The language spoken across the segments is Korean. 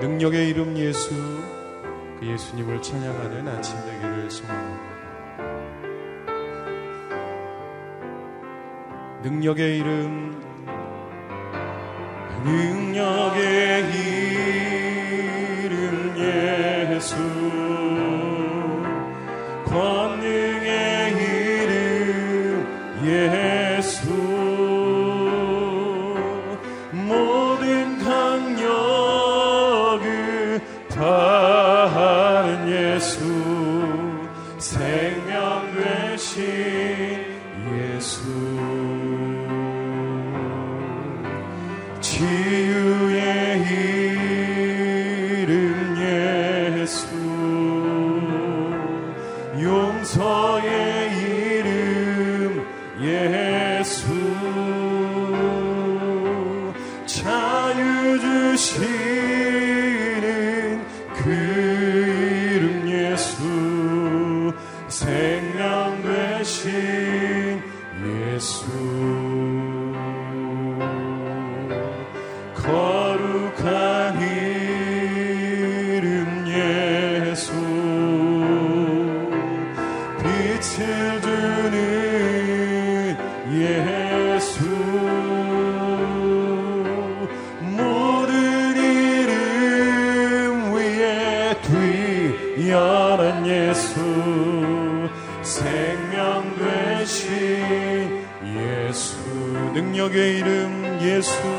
능력의 이름 예수 그 예수님을 찬양하는 아침 되기를 소망합니다. 능력의 이름 능력의 이름 생명 되신 예수 이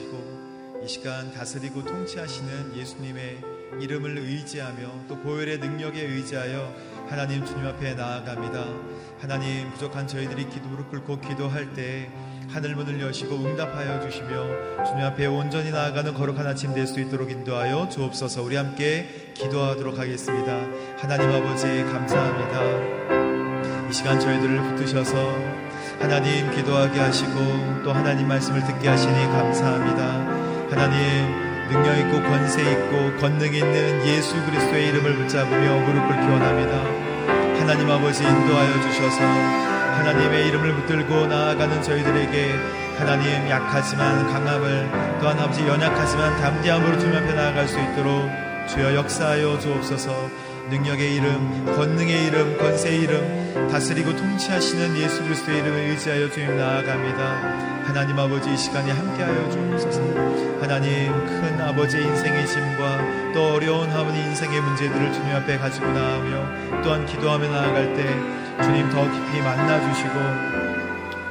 가지고 이 시간 다스리고 통치하시는 예수님의 이름을 의지하며 또 보혈의 능력에 의지하여 하나님 주님 앞에 나아갑니다. 하나님 부족한 저희들이 기도를 꿇고 기도할 때 하늘 문을 여시고 응답하여 주시며 주님 앞에 온전히 나아가는 거룩한 아침 될 수 있도록 인도하여 주옵소서 우리 함께 기도하도록 하겠습니다. 하나님 아버지 감사합니다. 이 시간 저희들을 붙드셔서 하나님 기도하게 하시고 또 하나님 말씀을 듣게 하시니 감사합니다. 하나님 능력 있고 권세 있고 권능 있는 예수 그리스도의 이름을 붙잡으며 무릎 꿇기 원합니다. 하나님 아버지 인도하여 주셔서 하나님의 이름을 붙들고 나아가는 저희들에게 하나님 약하지만 강함을 또한 아버지 연약하지만 담대함으로 주님 앞에 나아갈 수 있도록 주여 역사하여 주옵소서 능력의 이름, 권능의 이름, 권세의 이름, 다스리고 통치하시는 예수 그리스도의 이름을 의지하여 주님 나아갑니다. 하나님 아버지 이 시간에 함께하여 주옵소서. 하나님 큰 아버지의 인생의 짐과 또 어려운 아버지 인생의 문제들을 주님 앞에 가지고 나아며 또한 기도하며 나아갈 때 주님 더 깊이 만나 주시고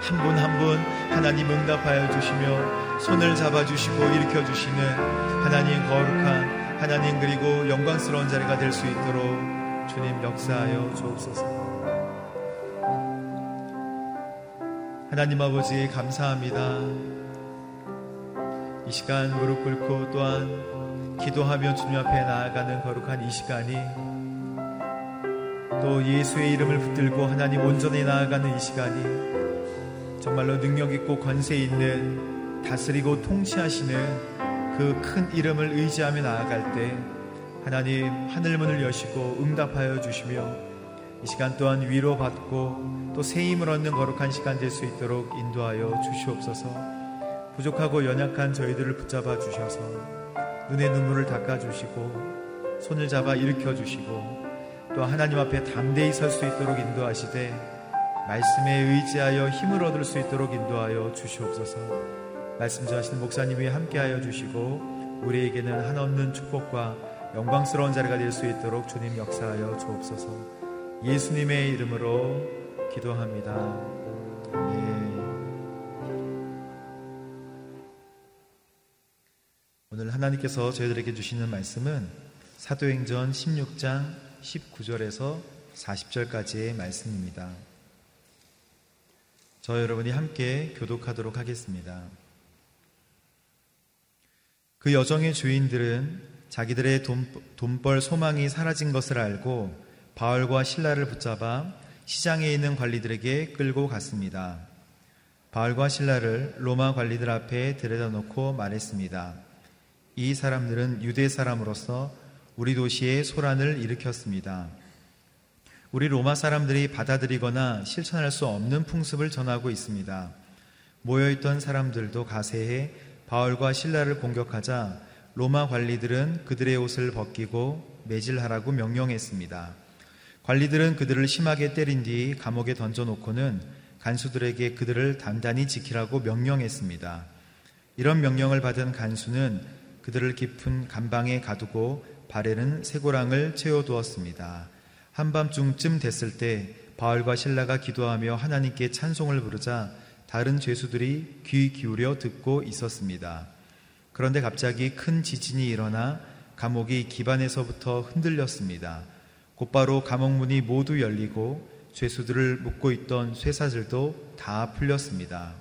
한분 한 분 하나님 응답하여 주시며 손을 잡아 주시고 일으켜 주시는 하나님 거룩한 하나님 그리고 영광스러운 자리가 될 수 있도록 주님 역사하여 주옵소서. 하나님 아버지 감사합니다. 이 시간 무릎 꿇고 또한 기도하며 주님 앞에 나아가는 거룩한 이 시간이 또 예수의 이름을 붙들고 하나님 온전히 나아가는 이 시간이 정말로 능력 있고 권세 있는 다스리고 통치하시는 그 큰 이름을 의지하며 나아갈 때 하나님 하늘문을 여시고 응답하여 주시며 이 시간 또한 위로받고 또 새 힘을 얻는 거룩한 시간 될 수 있도록 인도하여 주시옵소서. 부족하고 연약한 저희들을 붙잡아 주셔서 눈의 눈물을 닦아 주시고 손을 잡아 일으켜 주시고 또 하나님 앞에 담대히 설 수 있도록 인도하시되 말씀에 의지하여 힘을 얻을 수 있도록 인도하여 주시옵소서. 말씀 전하시는 목사님이 함께하여 주시고 우리에게는 한없는 축복과 영광스러운 자리가 될 수 있도록 주님 역사하여 주옵소서 예수님의 이름으로 기도합니다. 예. 오늘 하나님께서 저희들에게 주시는 말씀은 사도행전 16장 19절에서 40절까지의 말씀입니다. 저 여러분이 함께 교독하도록 하겠습니다. 그 여정의 주인들은 자기들의 돈, 돈벌 소망이 사라진 것을 알고 바울과 신라를 붙잡아 시장에 있는 관리들에게 끌고 갔습니다. 바울과 신라를 로마 관리들 앞에 데려다 놓고 말했습니다. 이 사람들은 유대 사람으로서 우리 도시에 소란을 일으켰습니다. 우리 로마 사람들이 받아들이거나 실천할 수 없는 풍습을 전하고 있습니다. 모여있던 사람들도 가세해 바울과 신라를 공격하자 로마 관리들은 그들의 옷을 벗기고 매질하라고 명령했습니다. 관리들은 그들을 심하게 때린 뒤 감옥에 던져놓고는 간수들에게 그들을 단단히 지키라고 명령했습니다. 이런 명령을 받은 간수는 그들을 깊은 감방에 가두고 발에는 쇠고랑을 채워두었습니다. 한밤중쯤 됐을 때 바울과 신라가 기도하며 하나님께 찬송을 부르자 다른 죄수들이 귀 기울여 듣고 있었습니다. 그런데 갑자기 큰 지진이 일어나 감옥이 기반에서부터 흔들렸습니다. 곧바로 감옥문이 모두 열리고 죄수들을 묶고 있던 쇠사슬도 다 풀렸습니다.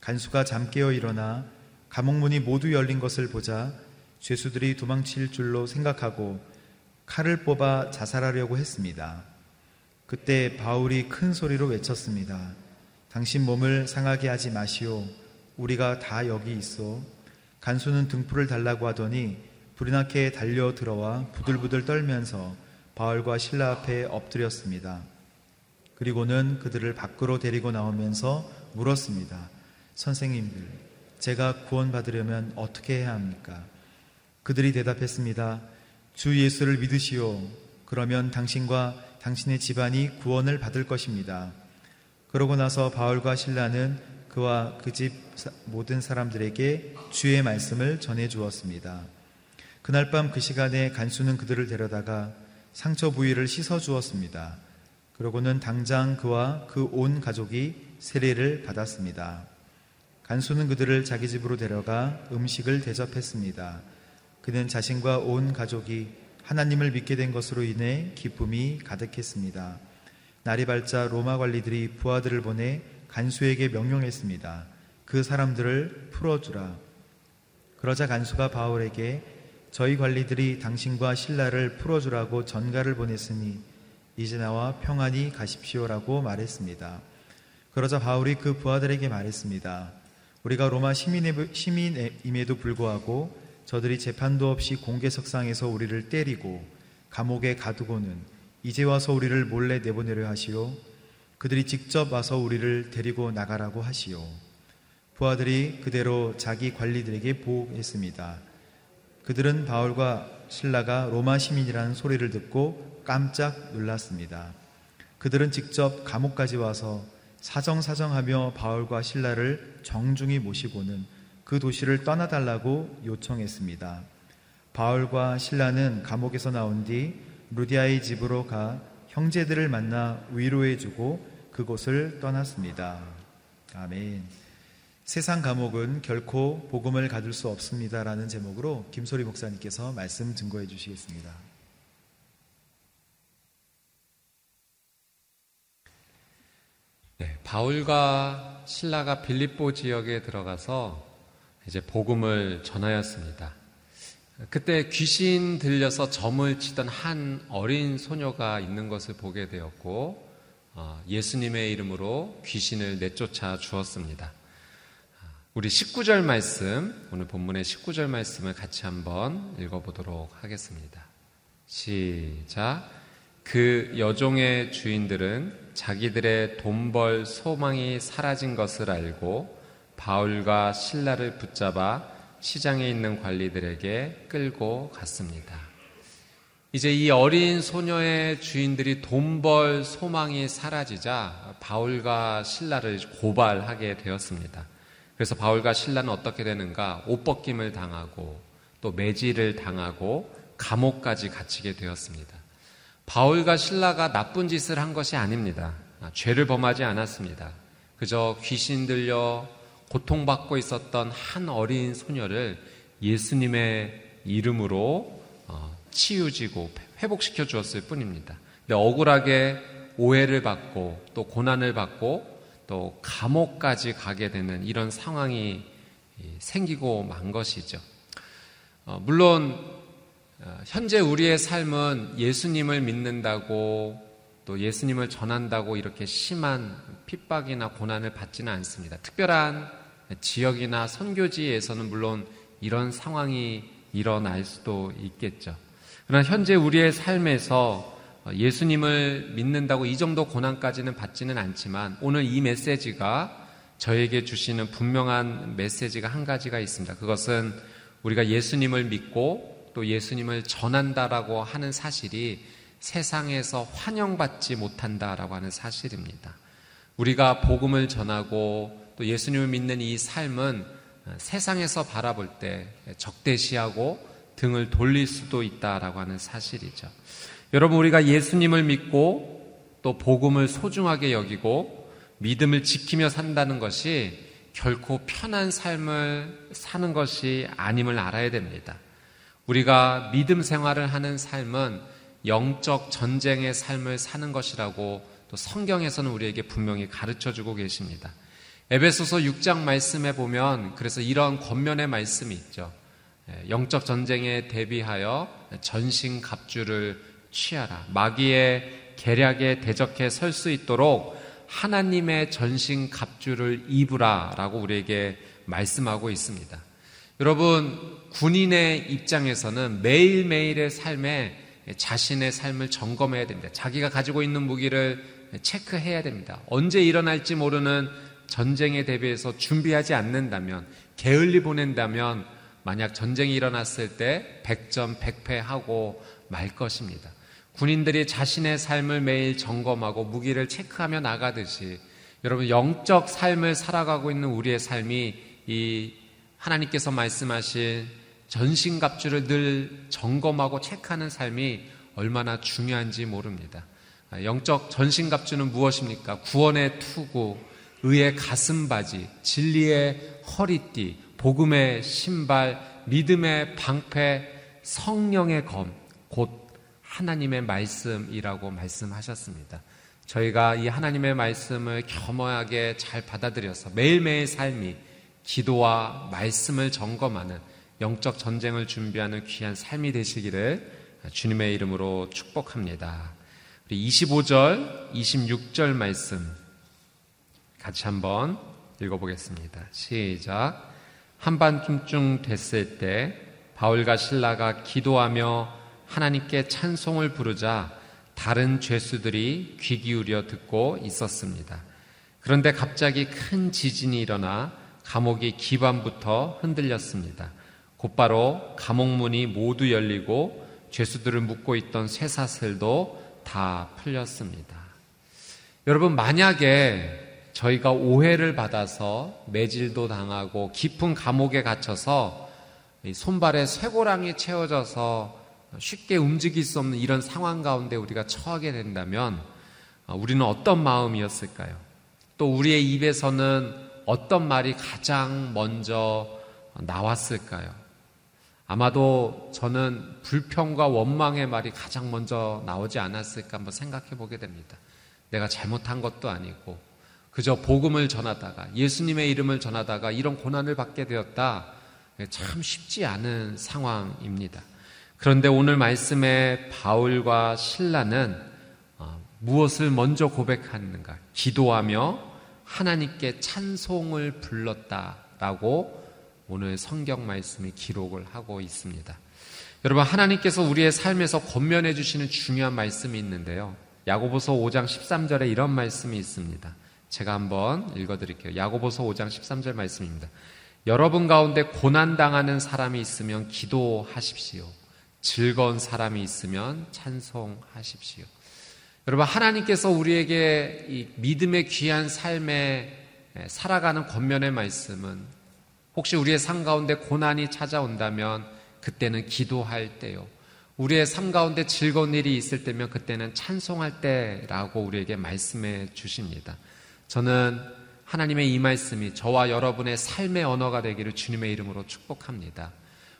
간수가 잠깨어 일어나 감옥문이 모두 열린 것을 보자 죄수들이 도망칠 줄로 생각하고 칼을 뽑아 자살하려고 했습니다. 그때 바울이 큰 소리로 외쳤습니다. 당신 몸을 상하게 하지 마시오. 우리가 다 여기 있어. 간수는 등불을 달라고 하더니 불이 나게 달려 들어와 부들부들 떨면서 바울과 신라 앞에 엎드렸습니다. 그리고는 그들을 밖으로 데리고 나오면서 물었습니다. 선생님들, 제가 구원받으려면 어떻게 해야 합니까? 그들이 대답했습니다. 주 예수를 믿으시오. 그러면 당신과 당신의 집안이 구원을 받을 것입니다. 그러고 나서 바울과 신라는 그와 그 집 모든 사람들에게 주의 말씀을 전해 주었습니다. 그날 밤 그 시간에 간수는 그들을 데려다가 상처 부위를 씻어 주었습니다. 그러고는 당장 그와 그 온 가족이 세례를 받았습니다. 간수는 그들을 자기 집으로 데려가 음식을 대접했습니다. 그는 자신과 온 가족이 하나님을 믿게 된 것으로 인해 기쁨이 가득했습니다. 날이 밝자 로마 관리들이 부하들을 보내 간수에게 명령했습니다. 그 사람들을 풀어주라. 그러자 간수가 바울에게 저희 관리들이 당신과 신라를 풀어주라고 전가를 보냈으니 이제 나와 평안히 가십시오라고 말했습니다. 그러자 바울이 그 부하들에게 말했습니다. 우리가 로마 시민임에도 불구하고 저들이 재판도 없이 공개석상에서 우리를 때리고 감옥에 가두고는 이제 와서 우리를 몰래 내보내려 하시오. 그들이 직접 와서 우리를 데리고 나가라고 하시오. 부하들이 그대로 자기 관리들에게 보고했습니다. 그들은 바울과 신라가 로마 시민이라는 소리를 듣고 깜짝 놀랐습니다. 그들은 직접 감옥까지 와서 사정사정하며 바울과 신라를 정중히 모시고는 그 도시를 떠나달라고 요청했습니다. 바울과 신라는 감옥에서 나온 뒤 루디아의 집으로 가 형제들을 만나 위로해주고 그곳을 떠났습니다. 아멘. 세상 감옥은 결코 복음을 가둘 수 없습니다라는 제목으로 김소리 목사님께서 말씀 증거해 주시겠습니다. 네, 바울과 신라가 빌립보 지역에 들어가서 이제 복음을 전하였습니다. 그때 귀신 들려서 점을 치던 한 어린 소녀가 있는 것을 보게 되었고 어, 예수님의 이름으로 귀신을 내쫓아 주었습니다. 우리 19절 말씀, 오늘 본문의 19절 말씀을 같이 한번 읽어보도록 하겠습니다. 시작. 그 여종의 주인들은 자기들의 돈벌 소망이 사라진 것을 알고 바울과 신라를 붙잡아 시장에 있는 관리들에게 끌고 갔습니다. 이제 이 어린 소녀의 주인들이 돈벌 소망이 사라지자 바울과 신라를 고발하게 되었습니다. 그래서 바울과 신라는 어떻게 되는가? 옷 벗김을 당하고 또 매질을 당하고 감옥까지 갇히게 되었습니다. 바울과 신라가 나쁜 짓을 한 것이 아닙니다. 아, 죄를 범하지 않았습니다. 그저 귀신 들려 고통받고 있었던 한 어린 소녀를 예수님의 이름으로 어, 치유지고 회복시켜 주었을 뿐입니다. 근데 억울하게 오해를 받고 또 고난을 받고 또 감옥까지 가게 되는 이런 상황이 생기고 만 것이죠. 어, 물론 어, 현재 우리의 삶은 예수님을 믿는다고 또 예수님을 전한다고 이렇게 심한 핍박이나 고난을 받지는 않습니다. 특별한 지역이나 선교지에서는 물론 이런 상황이 일어날 수도 있겠죠. 그러나 현재 우리의 삶에서 예수님을 믿는다고 이 정도 고난까지는 받지는 않지만 오늘 이 메시지가 저에게 주시는 분명한 메시지가 한 가지가 있습니다. 그것은 우리가 예수님을 믿고 또 예수님을 전한다라고 하는 사실이 세상에서 환영받지 못한다라고 하는 사실입니다. 우리가 복음을 전하고 또 예수님을 믿는 이 삶은 세상에서 바라볼 때 적대시하고 등을 돌릴 수도 있다라고 하는 사실이죠. 여러분, 우리가 예수님을 믿고 또 복음을 소중하게 여기고 믿음을 지키며 산다는 것이 결코 편한 삶을 사는 것이 아님을 알아야 됩니다. 우리가 믿음 생활을 하는 삶은 영적 전쟁의 삶을 사는 것이라고 또 성경에서는 우리에게 분명히 가르쳐 주고 계십니다. 에베소서 6장 말씀에 보면 그래서 이런 권면의 말씀이 있죠. 예, 영적 전쟁에 대비하여 전신 갑주를 취하라. 마귀의 계략에 대적해 설 수 있도록 하나님의 전신 갑주를 입으라라고 우리에게 말씀하고 있습니다. 여러분 군인의 입장에서는 매일매일의 삶에 자신의 삶을 점검해야 됩니다. 자기가 가지고 있는 무기를 체크해야 됩니다. 언제 일어날지 모르는 전쟁에 대비해서 준비하지 않는다면, 게을리 보낸다면, 만약 전쟁이 일어났을 때 100점 100패하고 말 것입니다. 군인들이 자신의 삶을 매일 점검하고 무기를 체크하며 나가듯이 여러분 영적 삶을 살아가고 있는 우리의 삶이 이 하나님께서 말씀하신 전신갑주를 늘 점검하고 체크하는 삶이 얼마나 중요한지 모릅니다. 영적 전신갑주는 무엇입니까? 구원의 투구, 의의 가슴바지, 진리의 허리띠, 복음의 신발, 믿음의 방패, 성령의 검, 곧 하나님의 말씀이라고 말씀하셨습니다. 저희가 이 하나님의 말씀을 겸허하게 잘 받아들여서 매일매일 삶이 기도와 말씀을 점검하는 영적 전쟁을 준비하는 귀한 삶이 되시기를 주님의 이름으로 축복합니다. 25절, 26절 말씀 같이 한번 읽어보겠습니다. 시작. 한밤중쯤 됐을 때 바울과 신라가 기도하며 하나님께 찬송을 부르자 다른 죄수들이 귀 기울여 듣고 있었습니다. 그런데 갑자기 큰 지진이 일어나 감옥이 기반부터 흔들렸습니다. 곧바로 감옥문이 모두 열리고 죄수들을 묶고 있던 쇠사슬도 다 풀렸습니다. 여러분, 만약에 저희가 오해를 받아서 매질도 당하고 깊은 감옥에 갇혀서 손발에 쇠고랑이 채워져서 쉽게 움직일 수 없는 이런 상황 가운데 우리가 처하게 된다면 어, 우리는 어떤 마음이었을까요? 또 우리의 입에서는 어떤 말이 가장 먼저 나왔을까요? 아마도 저는 불평과 원망의 말이 가장 먼저 나오지 않았을까 한번 생각해 보게 됩니다. 내가 잘못한 것도 아니고 그저 복음을 전하다가 예수님의 이름을 전하다가 이런 고난을 받게 되었다. 참 쉽지 않은 상황입니다. 그런데 오늘 말씀에 바울과 신라는 어, 무엇을 먼저 고백하는가? 기도하며 하나님께 찬송을 불렀다라고 오늘 성경 말씀이 기록을 하고 있습니다. 여러분 하나님께서 우리의 삶에서 권면해 주시는 중요한 말씀이 있는데요. 야고보서 5장 13절에 이런 말씀이 있습니다. 제가 한번 읽어 드릴게요. 야고보서 5장 13절 말씀입니다. 여러분 가운데 고난 당하는 사람이 있으면 기도하십시오. 즐거운 사람이 있으면 찬송하십시오. 여러분, 하나님께서 우리에게 이 믿음의 귀한 삶에 살아가는 권면의 말씀은 혹시 우리의 삶 가운데 고난이 찾아온다면 그때는 기도할 때요. 우리의 삶 가운데 즐거운 일이 있을 때면 그때는 찬송할 때라고 우리에게 말씀해 주십니다. 저는 하나님의 이 말씀이 저와 여러분의 삶의 언어가 되기를 주님의 이름으로 축복합니다.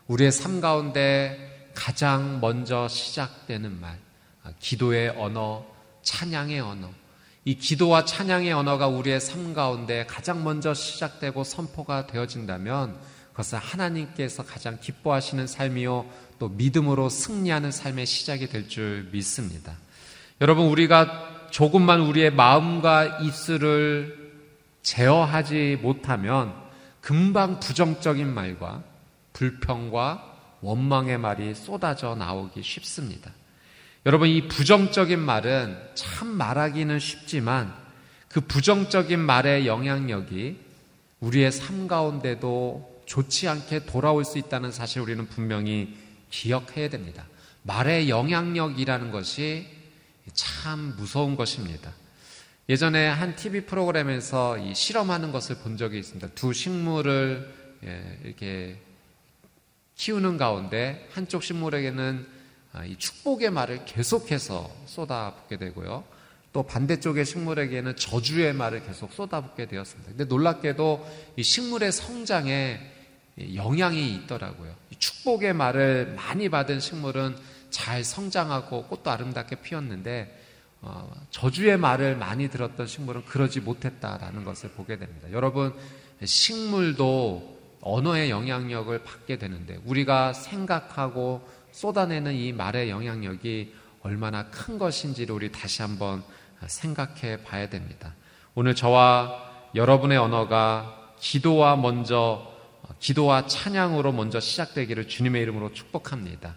우리의 삶 가운데 가장 먼저 시작되는 말, 아, 기도의 언어, 찬양의 언어. 이 기도와 찬양의 언어가 우리의 삶 가운데 가장 먼저 시작되고 선포가 되어진다면 그것은 하나님께서 가장 기뻐하시는 삶이요 또 믿음으로 승리하는 삶의 시작이 될 줄 믿습니다. 여러분 우리가 조금만 우리의 마음과 입술을 제어하지 못하면 금방 부정적인 말과 불평과 원망의 말이 쏟아져 나오기 쉽습니다. 여러분, 이 부정적인 말은 참 말하기는 쉽지만 그 부정적인 말의 영향력이 우리의 삶 가운데도 좋지 않게 돌아올 수 있다는 사실 우리는 분명히 기억해야 됩니다. 말의 영향력이라는 것이 참 무서운 것입니다. 예전에 한 TV 프로그램에서 이 실험하는 것을 본 적이 있습니다. 두 식물을 예, 이렇게 키우는 가운데 한쪽 식물에게는 아, 이 축복의 말을 계속해서 쏟아붓게 되고요. 또 반대쪽의 식물에게는 저주의 말을 계속 쏟아붓게 되었습니다. 근데 놀랍게도 이 식물의 성장에 영향이 있더라고요. 축복의 말을 많이 받은 식물은 잘 성장하고 꽃도 아름답게 피었는데 어, 저주의 말을 많이 들었던 식물은 그러지 못했다라는 것을 보게 됩니다. 여러분 식물도 언어의 영향력을 받게 되는데 우리가 생각하고 쏟아내는 이 말의 영향력이 얼마나 큰 것인지를 우리 다시 한번 생각해 봐야 됩니다. 오늘 저와 여러분의 언어가 기도와 먼저 기도와 찬양으로 먼저 시작되기를 주님의 이름으로 축복합니다.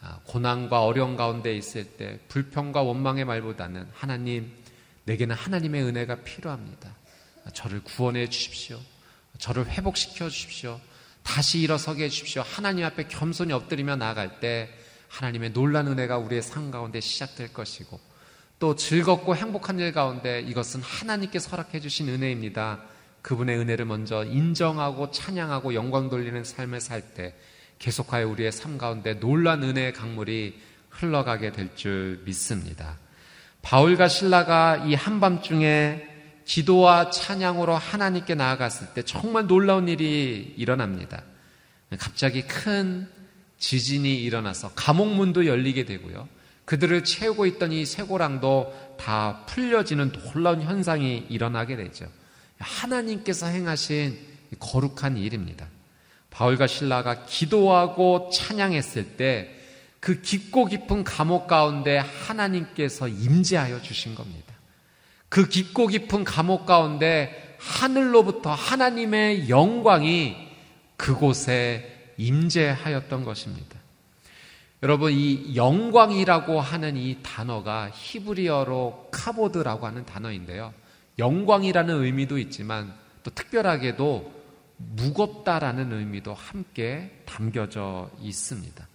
아, 고난과 어려움 가운데 있을 때 불평과 원망의 말보다는 하나님 내게는 하나님의 은혜가 필요합니다. 저를 구원해 주십시오. 저를 회복시켜 주십시오. 다시 일어서게 해 주십시오. 하나님 앞에 겸손히 엎드리며 나아갈 때 하나님의 놀란 은혜가 우리의 삶 가운데 시작될 것이고 또 즐겁고 행복한 일 가운데 이것은 하나님께서 허락해 주신 은혜입니다. 그분의 은혜를 먼저 인정하고 찬양하고 영광 돌리는 삶을 살 때 계속하여 우리의 삶 가운데 놀란 은혜의 강물이 흘러가게 될 줄 믿습니다. 바울과 신라가 이 한밤중에 기도와 찬양으로 하나님께 나아갔을 때 정말 놀라운 일이 일어납니다. 갑자기 큰 지진이 일어나서 감옥문도 열리게 되고요. 그들을 채우고 있던 이 쇠고랑도 다 풀려지는 놀라운 현상이 일어나게 되죠. 하나님께서 행하신 거룩한 일입니다. 바울과 신라가 기도하고 찬양했을 때 그 깊고 깊은 감옥 가운데 하나님께서 임재하여 주신 겁니다. 그 깊고 깊은 감옥 가운데 하늘로부터 하나님의 영광이 그곳에 임재하였던 것입니다. 여러분 이 영광이라고 하는 이 단어가 히브리어로 카보드라고 하는 단어인데요. 영광이라는 의미도 있지만 또 특별하게도 무겁다라는 의미도 함께 담겨져 있습니다.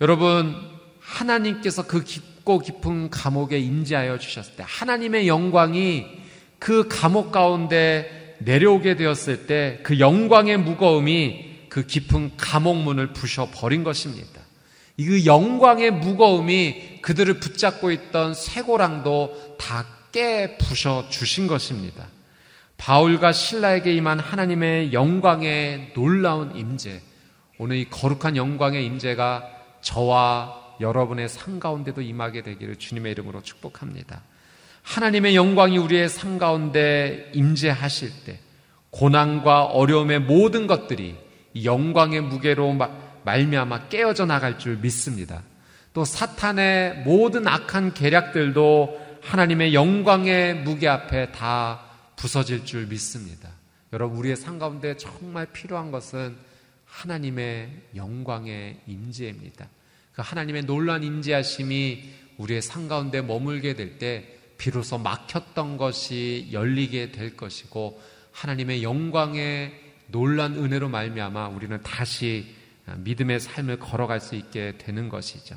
여러분 하나님께서 그 깊고 깊은 감옥에 임재하여 주셨을 때 하나님의 영광이 그 감옥 가운데 내려오게 되었을 때 그 영광의 무거움이 그 깊은 감옥 문을 부셔 버린 것입니다. 이 영광의 무거움이 그들을 붙잡고 있던 쇠고랑도 다 깨 부셔 주신 것입니다. 바울과 신라에게 임한 하나님의 영광의 놀라운 임재, 오늘 이 거룩한 영광의 임재가 저와 여러분의 삶 가운데도 임하게 되기를 주님의 이름으로 축복합니다. 하나님의 영광이 우리의 삶 가운데 임재하실 때 고난과 어려움의 모든 것들이 영광의 무게로 말미암아 깨어져 나갈 줄 믿습니다. 또 사탄의 모든 악한 계략들도 하나님의 영광의 무게 앞에 다 부서질 줄 믿습니다. 여러분 우리의 삶 가운데 정말 필요한 것은 하나님의 영광의 임재입니다. 그 하나님의 놀란 임재하심이 우리의 삶 가운데 머물게 될 때 비로소 막혔던 것이 열리게 될 것이고 하나님의 영광의 놀란 은혜로 말미암아 우리는 다시 믿음의 삶을 걸어갈 수 있게 되는 것이죠.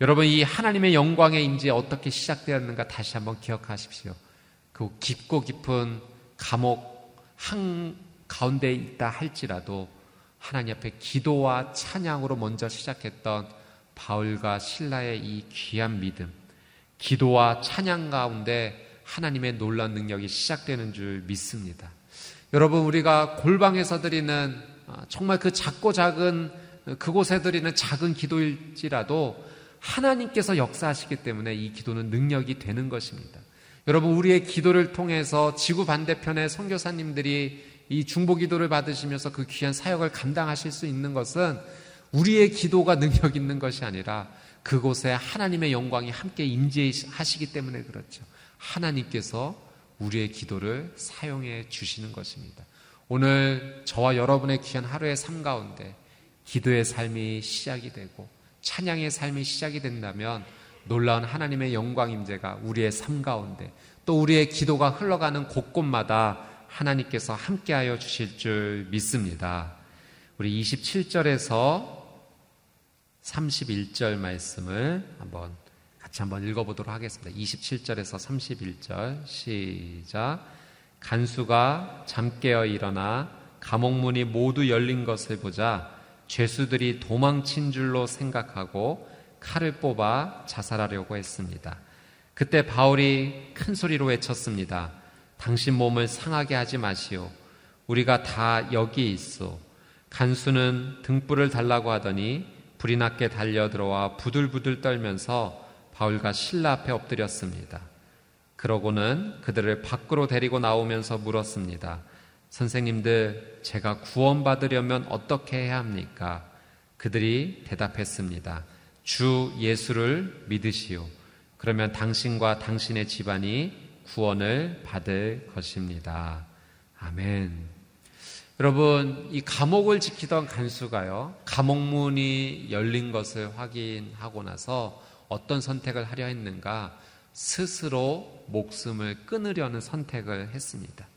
여러분 이 하나님의 영광의 임재 어떻게 시작되었는가 다시 한번 기억하십시오. 그 깊고 깊은 감옥 한 가운데 있다 할지라도 하나님 앞에 기도와 찬양으로 먼저 시작했던 바울과 신라의 이 귀한 믿음, 기도와 찬양 가운데 하나님의 놀란 능력이 시작되는 줄 믿습니다. 여러분, 우리가 골방에서 드리는 아, 정말 그 작고 작은 그곳에 드리는 작은 기도일지라도 하나님께서 역사하시기 때문에 이 기도는 능력이 되는 것입니다. 여러분, 우리의 기도를 통해서 지구 반대편의 선교사님들이 이 중보 기도를 받으시면서 그 귀한 사역을 감당하실 수 있는 것은 우리의 기도가 능력 있는 것이 아니라 그곳에 하나님의 영광이 함께 임재하시기 때문에 그렇죠. 하나님께서 우리의 기도를 사용해 주시는 것입니다. 오늘 저와 여러분의 귀한 하루의 삶 가운데 기도의 삶이 시작이 되고 찬양의 삶이 시작이 된다면 놀라운 하나님의 영광 임재가 우리의 삶 가운데 또 우리의 기도가 흘러가는 곳곳마다 하나님께서 함께하여 주실 줄 믿습니다. 우리 27절에서 31절 말씀을 한번 같이 한번 읽어보도록 하겠습니다. 27절에서 31절 시작. 간수가 잠 깨어 일어나 감옥문이 모두 열린 것을 보자 죄수들이 도망친 줄로 생각하고 칼을 뽑아 자살하려고 했습니다. 그때 바울이 큰 소리로 외쳤습니다. 당신 몸을 상하게 하지 마시오. 우리가 다 여기 있어. 간수는 등불을 달라고 하더니 불이 났게 달려들어와 부들부들 떨면서 바울과 신라 앞에 엎드렸습니다. 그러고는 그들을 밖으로 데리고 나오면서 물었습니다. 선생님들, 제가 구원받으려면 어떻게 해야 합니까? 그들이 대답했습니다. 주 예수를 믿으시오. 그러면 당신과 당신의 집안이 구원을 받을 것입니다. 아멘. 여러분, 이 감옥을 지키던 간수가요, 감옥문이 열린 것을 확인하고 나서 어떤 선택을 하려 했는가? 스스로 목숨을 끊으려는 선택을 했습니다.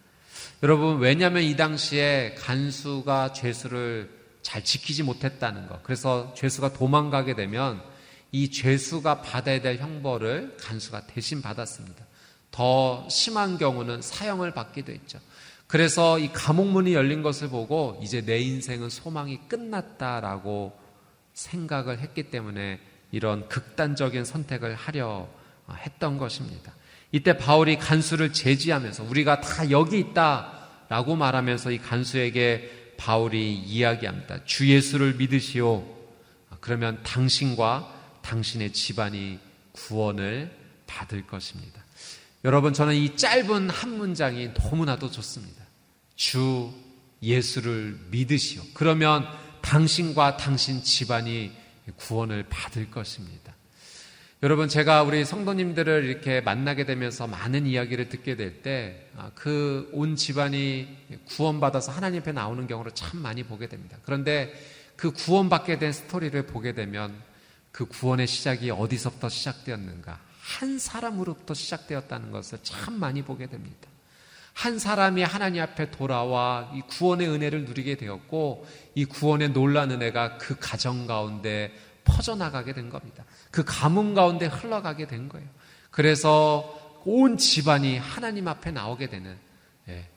여러분, 왜냐하면 이 당시에 간수가 죄수를 잘 지키지 못했다는 것. 그래서 죄수가 도망가게 되면 이 죄수가 받아야 될 형벌을 간수가 대신 받았습니다. 더 심한 경우는 사형을 받기도 했죠. 그래서 이 감옥 문이 열린 것을 보고 이제 내 인생은 소망이 끝났다라고 생각을 했기 때문에 이런 극단적인 선택을 하려 했던 것입니다. 이때 바울이 간수를 제지하면서 우리가 다 여기 있다라고 말하면서 이 간수에게 바울이 이야기합니다. 주 예수를 믿으시오. 그러면 당신과 당신의 집안이 구원을 받을 것입니다. 여러분, 저는 이 짧은 한 문장이 너무나도 좋습니다. 주 예수를 믿으시오. 그러면 당신과 당신 집안이 구원을 받을 것입니다. 여러분, 제가 우리 성도님들을 이렇게 만나게 되면서 많은 이야기를 듣게 될 때, 아, 그온 집안이 구원받아서 하나님 앞에 나오는 경우를 참 많이 보게 됩니다. 그런데 그 구원받게 된 스토리를 보게 되면 그 구원의 시작이 어디서부터 시작되었는가? 한 사람으로부터 시작되었다는 것을 참 많이 보게 됩니다. 한 사람이 하나님 앞에 돌아와 이 구원의 은혜를 누리게 되었고 이 구원의 놀란 은혜가 그 가정 가운데 퍼져나가게 된 겁니다. 그 가문 가운데 흘러가게 된 거예요. 그래서 온 집안이 하나님 앞에 나오게 되는 예,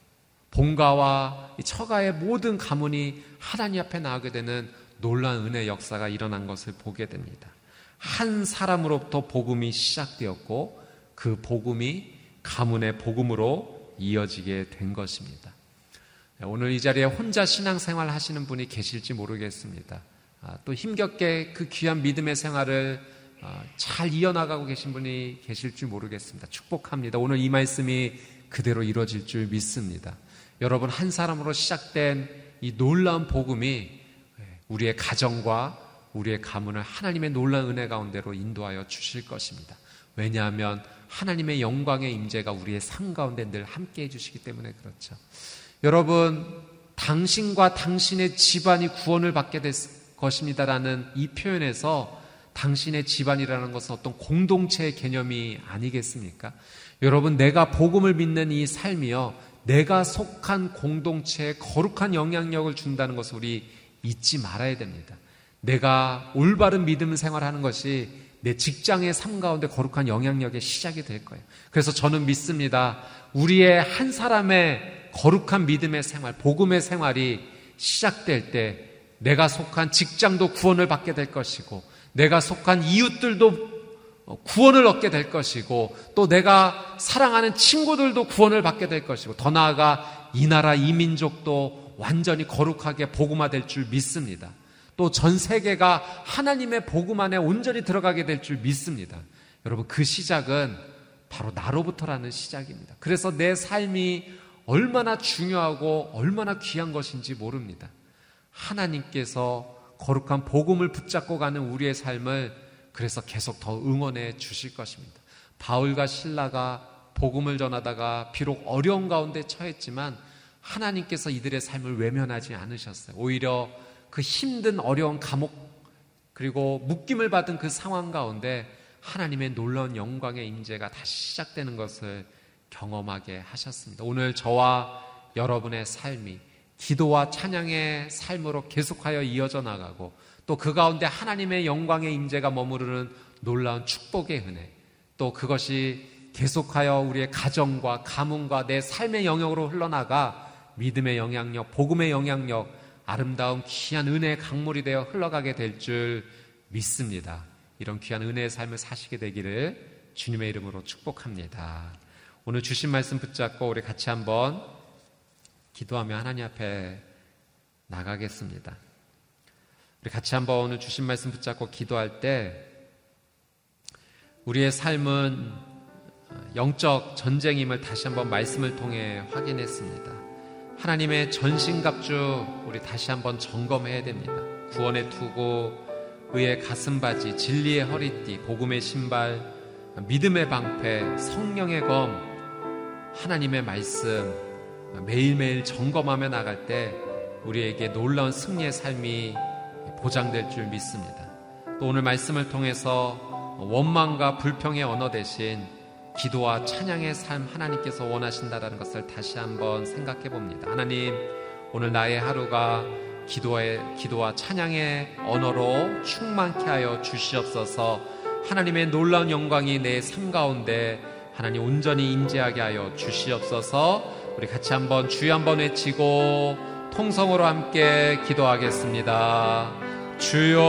본가와 처가의 모든 가문이 하나님 앞에 나오게 되는 놀란 은혜 역사가 일어난 것을 보게 됩니다. 한 사람으로부터 복음이 시작되었고 그 복음이 가문의 복음으로 이어지게 된 것입니다. 오늘 이 자리에 혼자 신앙생활 하시는 분이 계실지 모르겠습니다. 아, 또 힘겹게 그 귀한 믿음의 생활을 아, 잘 이어나가고 계신 분이 계실지 모르겠습니다. 축복합니다. 오늘 이 말씀이 그대로 이루어질 줄 믿습니다. 여러분 한 사람으로 시작된 이 놀라운 복음이 우리의 가정과 우리의 가문을 하나님의 놀라운 은혜 가운데로 인도하여 주실 것입니다. 왜냐하면 하나님의 영광의 임재가 우리의 삶 가운데 늘 함께 해주시기 때문에 그렇죠. 여러분, 당신과 당신의 집안이 구원을 받게 될 것입니다라는 이 표현에서 당신의 집안이라는 것은 어떤 공동체의 개념이 아니겠습니까? 여러분, 내가 복음을 믿는 이 삶이요, 내가 속한 공동체에 거룩한 영향력을 준다는 것을 우리 잊지 말아야 됩니다. 내가 올바른 믿음 생활하는 것이 내 직장의 삶 가운데 거룩한 영향력의 시작이 될 거예요. 그래서 저는 믿습니다. 우리의 한 사람의 거룩한 믿음의 생활, 복음의 생활이 시작될 때 내가 속한 직장도 구원을 받게 될 것이고 내가 속한 이웃들도 구원을 얻게 될 것이고 또 내가 사랑하는 친구들도 구원을 받게 될 것이고 더 나아가 이 나라 이 민족도 완전히 거룩하게 복음화될 줄 믿습니다. 또 전 세계가 하나님의 복음 안에 온전히 들어가게 될 줄 믿습니다. 여러분, 그 시작은 바로 나로부터라는 시작입니다. 그래서 내 삶이 얼마나 중요하고 얼마나 귀한 것인지 모릅니다. 하나님께서 거룩한 복음을 붙잡고 가는 우리의 삶을 그래서 계속 더 응원해 주실 것입니다. 바울과 신라가 복음을 전하다가 비록 어려운 가운데 처했지만 하나님께서 이들의 삶을 외면하지 않으셨어요. 오히려 그 힘든 어려운 감옥 그리고 묶임을 받은 그 상황 가운데 하나님의 놀라운 영광의 임재가 다시 시작되는 것을 경험하게 하셨습니다. 오늘 저와 여러분의 삶이 기도와 찬양의 삶으로 계속하여 이어져 나가고 또 그 가운데 하나님의 영광의 임재가 머무르는 놀라운 축복의 은혜 또 그것이 계속하여 우리의 가정과 가문과 내 삶의 영역으로 흘러나가 믿음의 영향력, 복음의 영향력 아름다운 귀한 은혜의 강물이 되어 흘러가게 될 줄 믿습니다. 이런 귀한 은혜의 삶을 사시게 되기를 주님의 이름으로 축복합니다. 오늘 주신 말씀 붙잡고 우리 같이 한번 기도하며 하나님 앞에 나가겠습니다. 우리 같이 한번 오늘 주신 말씀 붙잡고 기도할 때 우리의 삶은 영적 전쟁임을 다시 한번 말씀을 통해 확인했습니다. 하나님의 전신갑주 우리 다시 한번 점검해야 됩니다. 구원의 투구, 의의 가슴바지, 진리의 허리띠, 복음의 신발, 믿음의 방패, 성령의 검, 하나님의 말씀 매일매일 점검하며 나갈 때 우리에게 놀라운 승리의 삶이 보장될 줄 믿습니다. 또 오늘 말씀을 통해서 원망과 불평의 언어 대신 기도와 찬양의 삶 하나님께서 원하신다라는 것을 다시 한번 생각해 봅니다. 하나님, 오늘 나의 하루가 기도의, 기도와 찬양의 언어로 충만케 하여 주시옵소서 하나님의 놀라운 영광이 내 삶 가운데 하나님 온전히 임재하게 하여 주시옵소서 우리 같이 한번 주여 한번 외치고 통성으로 함께 기도하겠습니다. 주여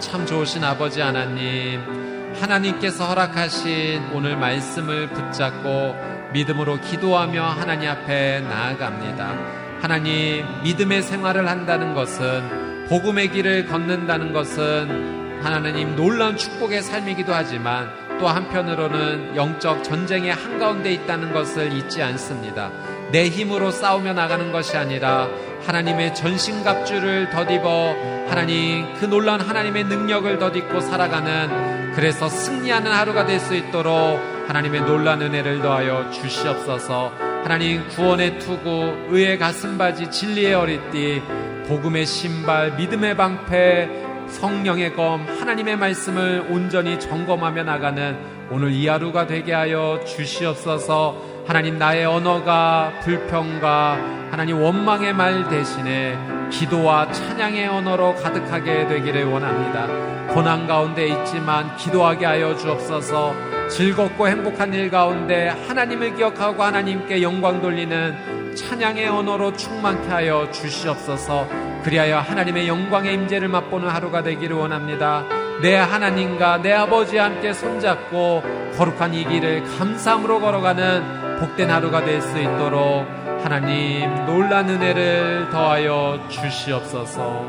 참 좋으신 아버지 하나님 하나님께서 허락하신 오늘 말씀을 붙잡고 믿음으로 기도하며 하나님 앞에 나아갑니다. 하나님, 믿음의 생활을 한다는 것은 복음의 길을 걷는다는 것은 하나님 놀라운 축복의 삶이기도 하지만 또 한편으로는 영적 전쟁의 한가운데 있다는 것을 잊지 않습니다. 내 힘으로 싸우며 나가는 것이 아니라 하나님의 전신갑주를 덧입어 하나님 그 놀라운 하나님의 능력을 덧입고 살아가는 그래서 승리하는 하루가 될 수 있도록 하나님의 놀라운 은혜를 더하여 주시옵소서. 하나님 구원의 투구 의의 가슴바지 진리의 어리띠 복음의 신발 믿음의 방패 성령의 검 하나님의 말씀을 온전히 점검하며 나가는 오늘 이 하루가 되게 하여 주시옵소서. 하나님 나의 언어가 불평과 하나님 원망의 말 대신에 기도와 찬양의 언어로 가득하게 되기를 원합니다. 고난 가운데 있지만 기도하게 하여 주옵소서 즐겁고 행복한 일 가운데 하나님을 기억하고 하나님께 영광 돌리는 찬양의 언어로 충만케 하여 주시옵소서 그리하여 하나님의 영광의 임재를 맛보는 하루가 되기를 원합니다. 내 하나님과 내 아버지와 함께 손잡고 거룩한 이 길을 감사함으로 걸어가는 복된 하루가 될 수 있도록 하나님 놀란 은혜를 더하여 주시옵소서.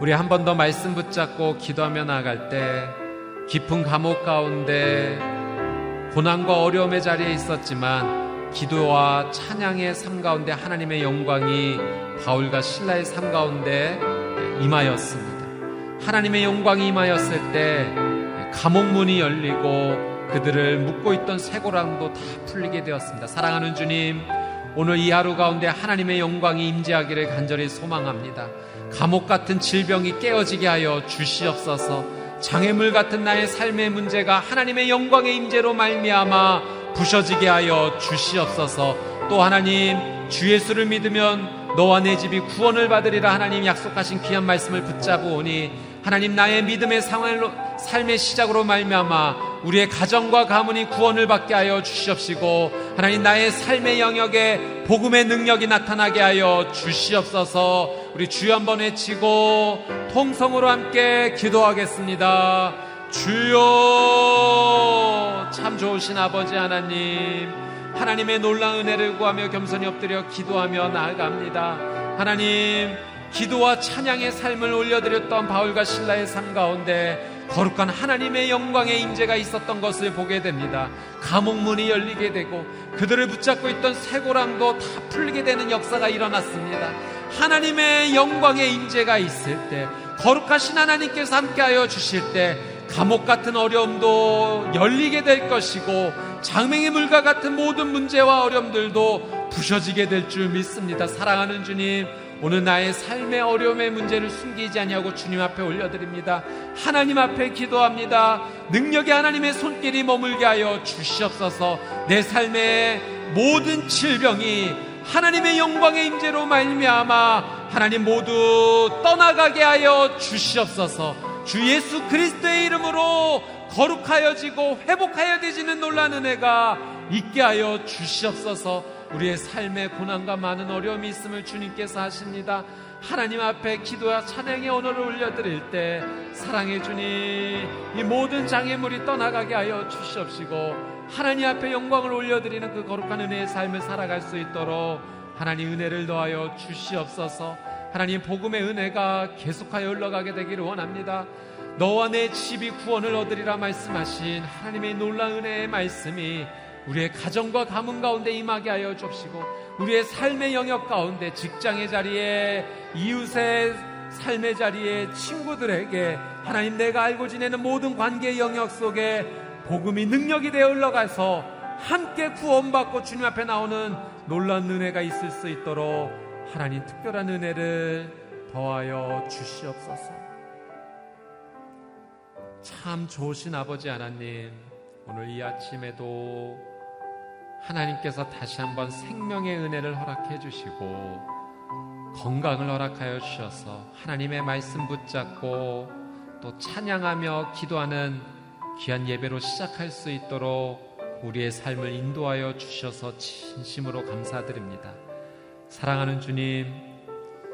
우리 한 번 더 말씀 붙잡고 기도하며 나갈 때 깊은 감옥 가운데 고난과 어려움의 자리에 있었지만 기도와 찬양의 삶 가운데 하나님의 영광이 바울과 신라의 삶 가운데 임하였습니다. 하나님의 영광이 임하였을 때 감옥문이 열리고 그들을 묶고 있던 쇠고랑도 다 풀리게 되었습니다. 사랑하는 주님, 오늘 이 하루 가운데 하나님의 영광이 임재하기를 간절히 소망합니다. 감옥 같은 질병이 깨어지게 하여 주시옵소서. 장애물 같은 나의 삶의 문제가 하나님의 영광의 임재로 말미암아 부셔지게 하여 주시옵소서. 또 하나님 주 예수를 믿으면 너와 내 집이 구원을 받으리라 하나님 약속하신 귀한 말씀을 붙잡으오니 하나님 나의 믿음의 상황로 삶의 시작으로 말미암아 우리의 가정과 가문이 구원을 받게 하여 주시옵시고 하나님 나의 삶의 영역에 복음의 능력이 나타나게 하여 주시옵소서. 우리 주여 한번 외치고 통성으로 함께 기도하겠습니다. 주여 참 좋으신 아버지 하나님 하나님의 놀라운 은혜를 구하며 겸손히 엎드려 기도하며 나아갑니다. 하나님 기도와 찬양의 삶을 올려드렸던 바울과 신라의 삶 가운데 거룩한 하나님의 영광의 임재가 있었던 것을 보게 됩니다. 감옥 문이 열리게 되고 그들을 붙잡고 있던 쇠고랑도 다 풀리게 되는 역사가 일어났습니다. 하나님의 영광의 임재가 있을 때 거룩하신 하나님께서 함께하여 주실 때 감옥 같은 어려움도 열리게 될 것이고 장맹의 물과 같은 모든 문제와 어려움들도 부셔지게 될 줄 믿습니다. 사랑하는 주님 오늘 나의 삶의 어려움의 문제를 숨기지 아니하고 주님 앞에 올려드립니다. 하나님 앞에 기도합니다. 능력이 하나님의 손길이 머물게 하여 주시옵소서. 내 삶의 모든 질병이 하나님의 영광의 임재로 말미암아 하나님 모두 떠나가게 하여 주시옵소서. 주 예수 그리스도의 이름으로 거룩하여지고 회복하여지는 놀라는 은혜가 있게 하여 주시옵소서. 우리의 삶에 고난과 많은 어려움이 있음을 주님께서 하십니다. 하나님 앞에 기도와 찬양의 언어를 올려드릴 때 사랑해 주님 이 모든 장애물이 떠나가게 하여 주시옵시고 하나님 앞에 영광을 올려드리는 그 거룩한 은혜의 삶을 살아갈 수 있도록 하나님 은혜를 더하여 주시옵소서 하나님 복음의 은혜가 계속하여 흘러가게 되기를 원합니다. 너와 내 집이 구원을 얻으리라 말씀하신 하나님의 놀라운 은혜의 말씀이 우리의 가정과 가문 가운데 임하게 하여 주시고 우리의 삶의 영역 가운데 직장의 자리에 이웃의 삶의 자리에 친구들에게 하나님 내가 알고 지내는 모든 관계 영역 속에 복음이 능력이 되어 흘러가서 함께 구원받고 주님 앞에 나오는 놀란 은혜가 있을 수 있도록 하나님 특별한 은혜를 더하여 주시옵소서. 참 좋으신 아버지 하나님, 오늘 이 아침에도 하나님께서 다시 한번 생명의 은혜를 허락해 주시고 건강을 허락하여 주셔서 하나님의 말씀 붙잡고 또 찬양하며 기도하는 귀한 예배로 시작할 수 있도록 우리의 삶을 인도하여 주셔서 진심으로 감사드립니다. 사랑하는 주님,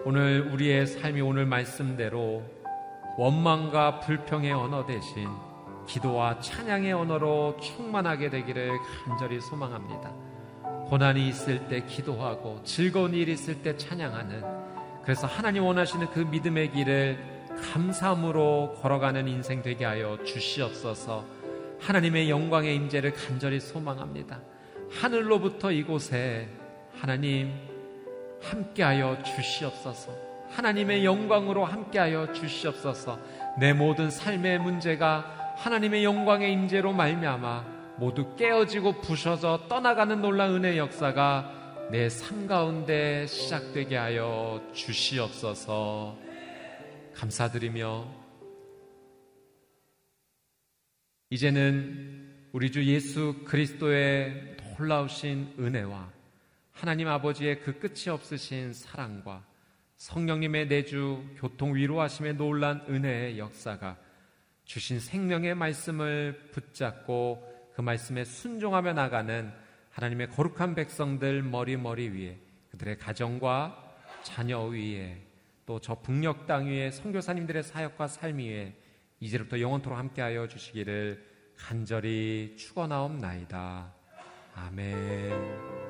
오늘 우리의 삶이 오늘 말씀대로 원망과 불평의 언어 대신 기도와 찬양의 언어로 충만하게 되기를 간절히 소망합니다. 고난이 있을 때 기도하고 즐거운 일이 있을 때 찬양하는 그래서 하나님 원하시는 그 믿음의 길을 감사함으로 걸어가는 인생 되게 하여 주시옵소서. 하나님의 영광의 임재를 간절히 소망합니다. 하늘로부터 이곳에 하나님 함께하여 주시옵소서. 하나님의 영광으로 함께하여 주시옵소서. 내 모든 삶의 문제가 하나님의 영광의 임재로 말미암아 모두 깨어지고 부셔져 떠나가는 놀라운 은혜 역사가 내 삶 가운데 시작되게 하여 주시옵소서. 감사드리며 이제는 우리 주 예수 그리스도의 놀라우신 은혜와 하나님 아버지의 그 끝이 없으신 사랑과 성령님의 내주 교통 위로하심의 놀란 은혜의 역사가 주신 생명의 말씀을 붙잡고 그 말씀에 순종하며 나가는 하나님의 거룩한 백성들 머리 머리 위에 그들의 가정과 자녀 위에 또 저 북녘 땅 위에 선교사님들의 사역과 삶 위에 이제부터 영원토록 함께하여 주시기를 간절히 축원하옵나이다. 아멘.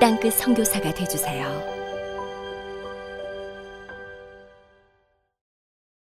땅끝 성교사가 되주세요